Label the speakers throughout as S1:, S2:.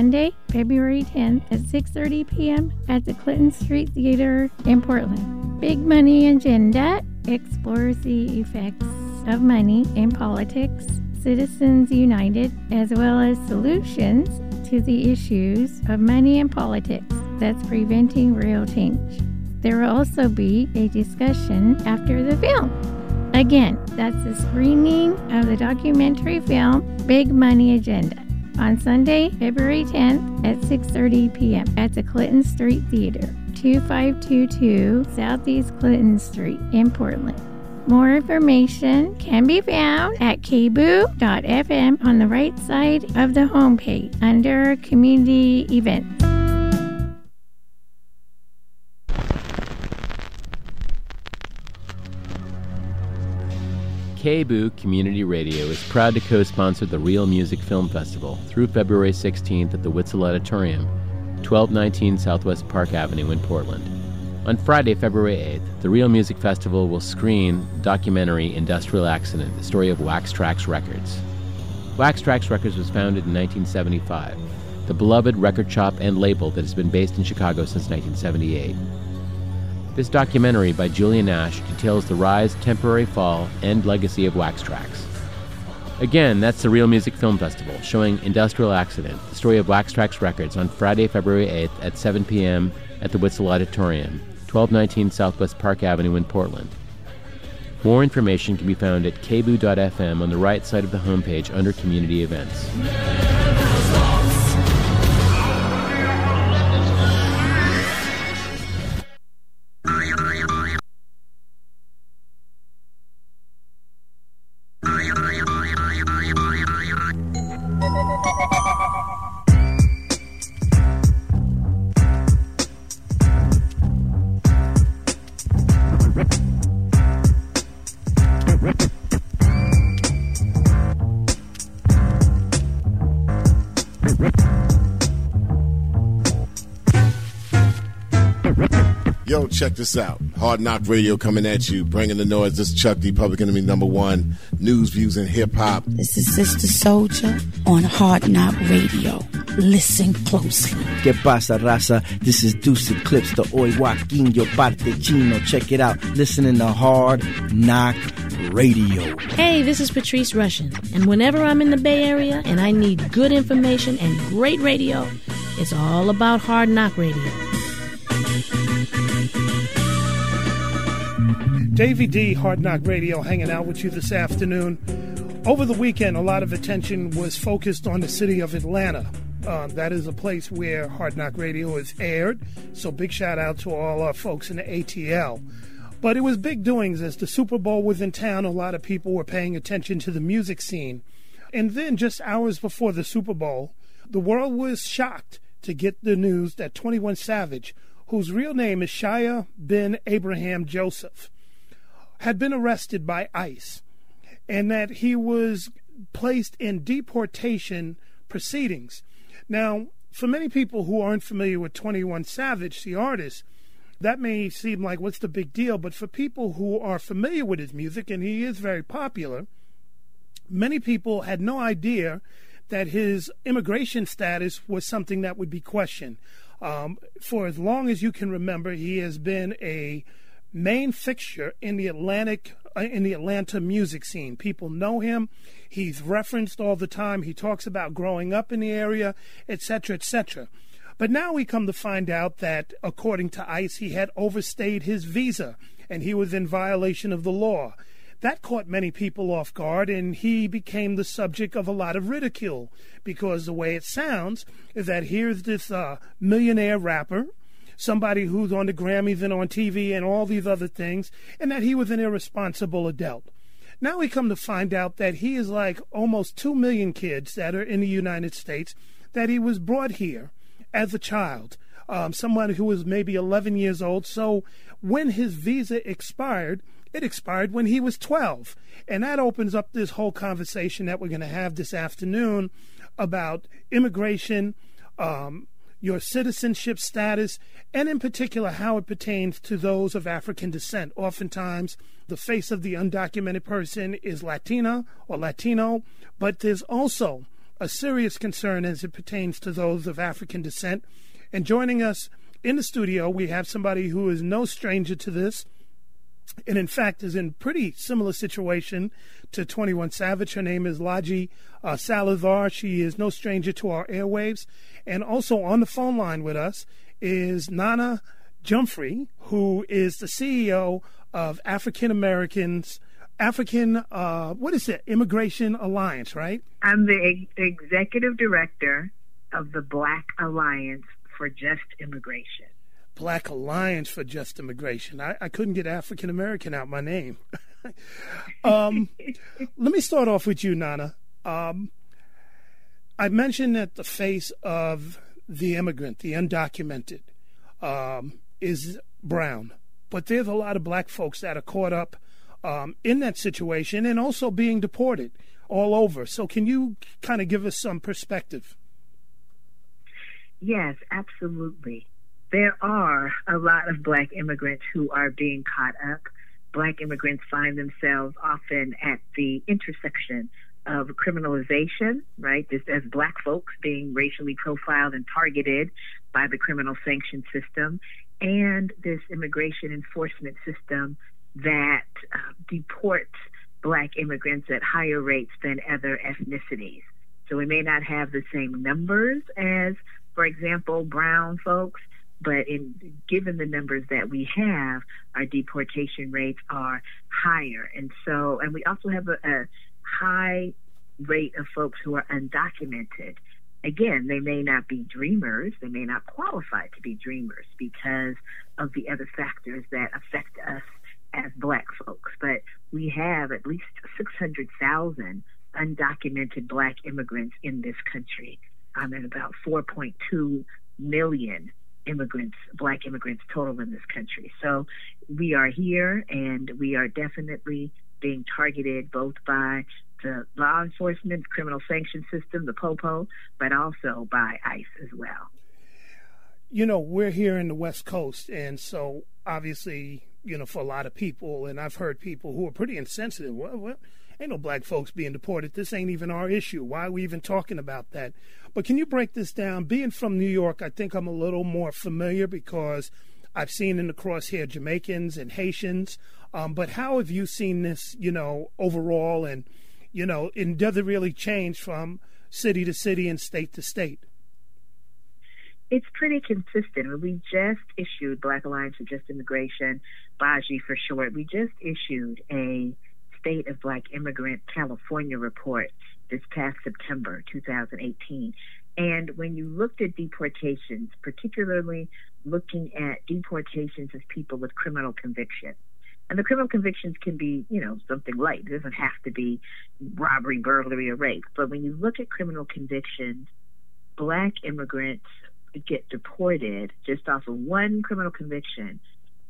S1: Monday, February 10th at 6:30 p.m. at the Clinton Street Theater in Portland. Big Money Agenda explores the effects of money in politics, Citizens United, as well as solutions to the issues of money and politics that's preventing real change. There will also be a discussion after the film. Again, that's the screening of the documentary film Big Money Agenda on Sunday, February 10th at 6:30 p.m. at the Clinton Street Theater, 2522 Southeast Clinton Street in Portland. More information can be found at kboo.fm on the right side of the homepage under Community Events.
S2: KBOO Community Radio is proud to co sponsor the Reel Music Film Festival through February 16th at the Whitsell Auditorium, 1219 Southwest Park Avenue in Portland. On Friday, February 8th, the Reel Music Festival will screen documentary Industrial Accident, the story of Wax Trax Records. Wax Trax Records was founded in 1975, the beloved record shop and label that has been based in Chicago since 1978. This documentary by Julia Nash details the rise, temporary fall, and legacy of Wax. Again, that's the Reel Music Film Festival, showing Industrial Accident, the story of Wax Records, on Friday, February 8th at 7 p.m. at the Whitsell Auditorium, 1219 Southwest Park Avenue in Portland. More information can be found at kboo.fm on the right side of the homepage under Community Events.
S3: Check this out. Hard Knock Radio coming at you, bringing the noise. This is Chuck D, Public Enemy number one. News, views, and hip hop.
S4: This is Sister Souljah on Hard Knock Radio. Listen closely.
S5: ¿Qué pasa, raza? This is Deuce Eclipse, the Oi Joaquin, yo parte chino. Check it out. Listening to Hard Knock Radio.
S6: Hey, this is Patrice Rushen, and whenever I'm in the Bay Area and I need good information and great radio, it's all about Hard Knock Radio.
S7: Davey D, Hard Knock Radio, hanging out with you this afternoon. Over the weekend, a lot of attention was focused on the city of Atlanta. Uh, that is a place where Hard Knock Radio is aired, so big shout out to all our folks in the ATL. But it was big doings as the Super Bowl was in town. A lot of people were paying attention to the music scene. And then, just hours before the Super Bowl, the world was shocked to get the news that 21 Savage, whose real name is Shéyaa bin Abraham Joseph, had been arrested by ICE and that he was placed in deportation proceedings. Now, for many people who aren't familiar with 21 Savage, the artist, that may seem like what's the big deal, but for people who are familiar with his music, and he is very popular, many people had no idea that his immigration status was something that would be questioned. Um, for as long as you can remember, he has been a main fixture in the Atlantic uh, in the Atlanta music scene. People know him. He's referenced all the time. He talks about growing up in the area, etc., etc. But now we come to find out that, according to ICE, he had overstayed his visa and he was in violation of the law. That caught many people off guard, and he became the subject of a lot of ridicule because the way it sounds is that here's this uh, millionaire rapper somebody who's on the Grammys and on TV and all these other things, and that he was an irresponsible adult. Now we come to find out that he is like almost 2 million kids that are in the United States, that he was brought here as a child, um, someone who was maybe 11 years old. So when his visa expired, it expired when he was 12. And that opens up this whole conversation that we're going to have this afternoon about immigration, um, your citizenship status, and in particular how it pertains to those of African descent. Oftentimes, the face of the undocumented person is Latina or Latino, but there's also a serious concern as it pertains to those of African descent. And joining us in the studio, we have somebody who is no stranger to this and in fact is in pretty similar situation to 21 Savage. Her name is Laji uh. She is no stranger to our airwaves. And also on the phone line with us is Nana Gyamfi, who is the CEO of African Americans. African, uh, what is it? Immigration Alliance, right?
S8: I'm the executive director of the Black Alliance for Just Immigration.
S7: Black Alliance for Just Immigration. I, I couldn't get African American out my name. um, let me start off with you, Nana. Um, I mentioned that the face of the immigrant, the undocumented, um, is brown, but there's a lot of black folks that are caught up um, in that situation and also being deported all over. So, can you kind of give us some perspective?
S8: Yes, absolutely there are a lot of black immigrants who are being caught up. Black immigrants find themselves often at the intersection of criminalization, right? Just as black folks being racially profiled and targeted by the criminal sanction system, and this immigration enforcement system that uh, deports black immigrants at higher rates than other ethnicities. So we may not have the same numbers as, for example, brown folks, but in given the numbers that we have, our deportation rates are higher, and so and we also have a, a high rate of folks who are undocumented. Again, they may not be dreamers, they may not qualify to be dreamers because of the other factors that affect us as black folks. But we have at least 600,000 undocumented black immigrants in this country, um, and about 4.2 million immigrants, black immigrants total in this country. So we are here and we are definitely being targeted both by the law enforcement, criminal sanction system, the POPO, but also by ICE as well.
S7: You know, we're here in the West Coast, and so obviously, you know, for a lot of people, and I've heard people who are pretty insensitive. Well, well Ain't no black folks being deported. This ain't even our issue. Why are we even talking about that? But can you break this down? Being from New York, I think I'm a little more familiar because I've seen in the crosshair Jamaicans and Haitians. Um, but how have you seen this, you know, overall? And, you know, and does it really change from city to city and state to state?
S8: It's pretty consistent. We just issued Black Alliance for Just Immigration, BAJI for short. We just issued a State of Black Immigrant California report this past September 2018. And when you looked at deportations, particularly looking at deportations of people with criminal convictions, and the criminal convictions can be, you know, something light. It doesn't have to be robbery, burglary, or rape. But when you look at criminal convictions, black immigrants get deported just off of one criminal conviction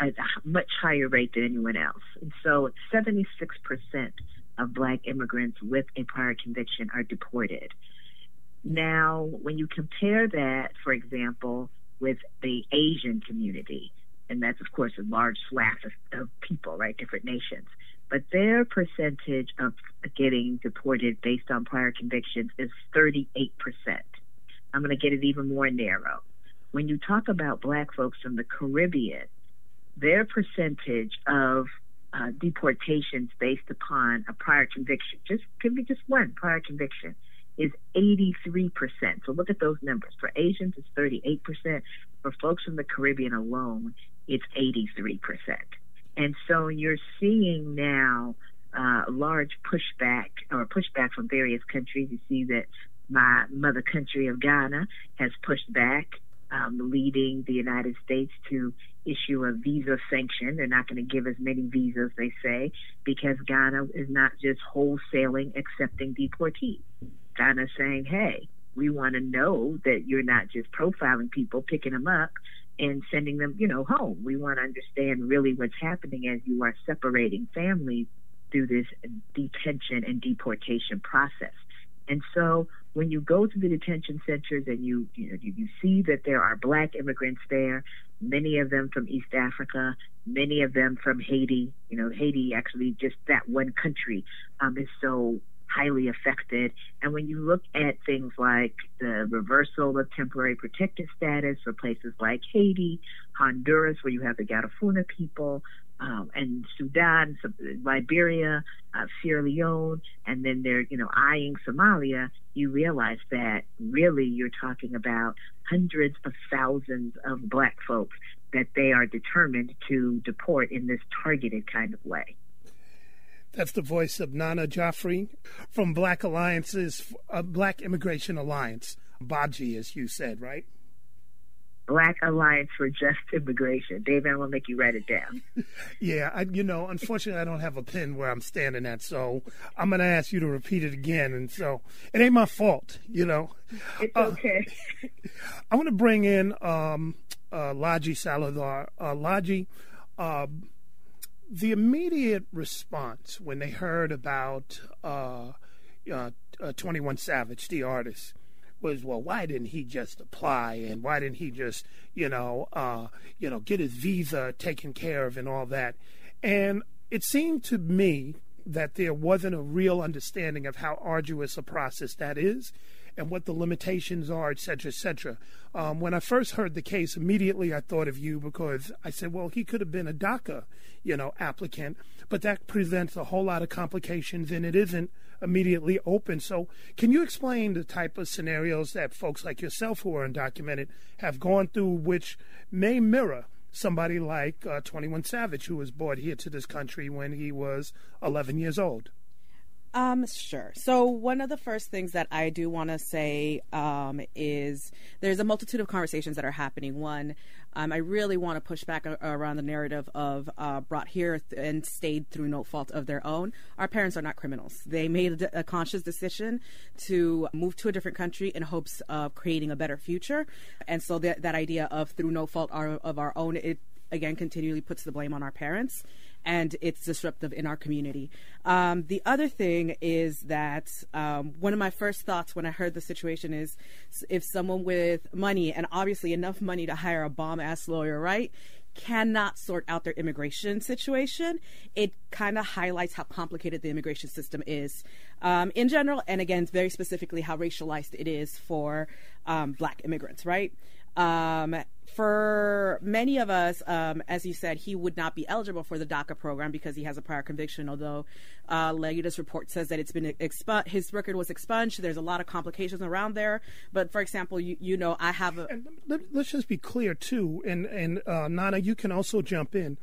S8: a much higher rate than anyone else. And so 76% of black immigrants with a prior conviction are deported. Now, when you compare that, for example, with the Asian community, and that's, of course, a large swath of, of people, right, different nations, but their percentage of getting deported based on prior convictions is 38%. I'm going to get it even more narrow. When you talk about black folks from the Caribbean, their percentage of uh, deportations based upon a prior conviction, just could be just one prior conviction, is 83%. So look at those numbers. For Asians, it's 38%. For folks from the Caribbean alone, it's 83%. And so you're seeing now uh, large pushback or pushback from various countries. You see that my mother country of Ghana has pushed back um, leading the United States to issue a visa sanction. They're not going to give as many visas, they say, because Ghana is not just wholesaling accepting deportees. Ghana's saying, hey, we want to know that you're not just profiling people, picking them up, and sending them, you know, home. We want to understand really what's happening as you are separating families through this detention and deportation process. And so when you go to the detention centers and you you, know, you see that there are black immigrants there, many of them from East Africa, many of them from Haiti. You know, Haiti actually just that one country um, is so highly affected. And when you look at things like the reversal of temporary protected status for places like Haiti, Honduras, where you have the Garifuna people, um, and Sudan, Liberia, uh, Sierra Leone, and then they're you know eyeing Somalia, you realize that really you're talking about hundreds of thousands of black folks that they are determined to deport in this targeted kind of way.
S7: That's the voice of Nana Gyamfi from Black Alliances, uh, Black Immigration Alliance, BAJI, as you said, right?
S8: Black Alliance for Just Immigration. David, I'm gonna make you write it down.
S7: yeah, I, you know, unfortunately, I don't have a pen where I'm standing at, so I'm gonna ask you to repeat it again. And so it ain't my fault, you know.
S8: It's uh, okay.
S7: Uh, I want to bring in um, uh, Laji Salazar. Uh, Laji, uh, the immediate response when they heard about uh, uh, uh, 21 Savage, the artist, was, well, why didn't he just apply and why didn't he just, you know, uh, you know, get his visa taken care of and all that? And it seemed to me that there wasn't a real understanding of how arduous a process that is and what the limitations are, et cetera, et cetera. Um, when I first heard the case, immediately I thought of you because I said, well, he could have been a DACA, you know, applicant, but that presents a whole lot of complications and it isn't immediately open. So, can you explain the type of scenarios that folks like yourself who are undocumented have gone through, which may mirror somebody like uh, 21 Savage, who was brought here to this country when he was 11 years old?
S9: Um, sure. So one of the first things that I do want to say um, is there's a multitude of conversations that are happening. One, um, I really want to push back around the narrative of uh, brought here th- and stayed through no fault of their own. Our parents are not criminals. They made a, a conscious decision to move to a different country in hopes of creating a better future, and so that that idea of through no fault our, of our own, it again continually puts the blame on our parents and it's disruptive in our community. Um, the other thing is that um, one of my first thoughts when I heard the situation is if someone with money and obviously enough money to hire a bomb ass lawyer, right? cannot sort out their immigration situation, it kind of highlights how complicated the immigration system is um, in general, and again, very specifically how racialized it is for um, black immigrants, right? Um, for many of us, um, as you said, he would not be eligible for the DACA program because he has a prior conviction. Although uh, report says that it's been expunged, his record was expunged. There's a lot of complications around there. But for example, you, you know, I have a.
S7: And let, us just be clear too, and and uh, Nana, you can also jump in.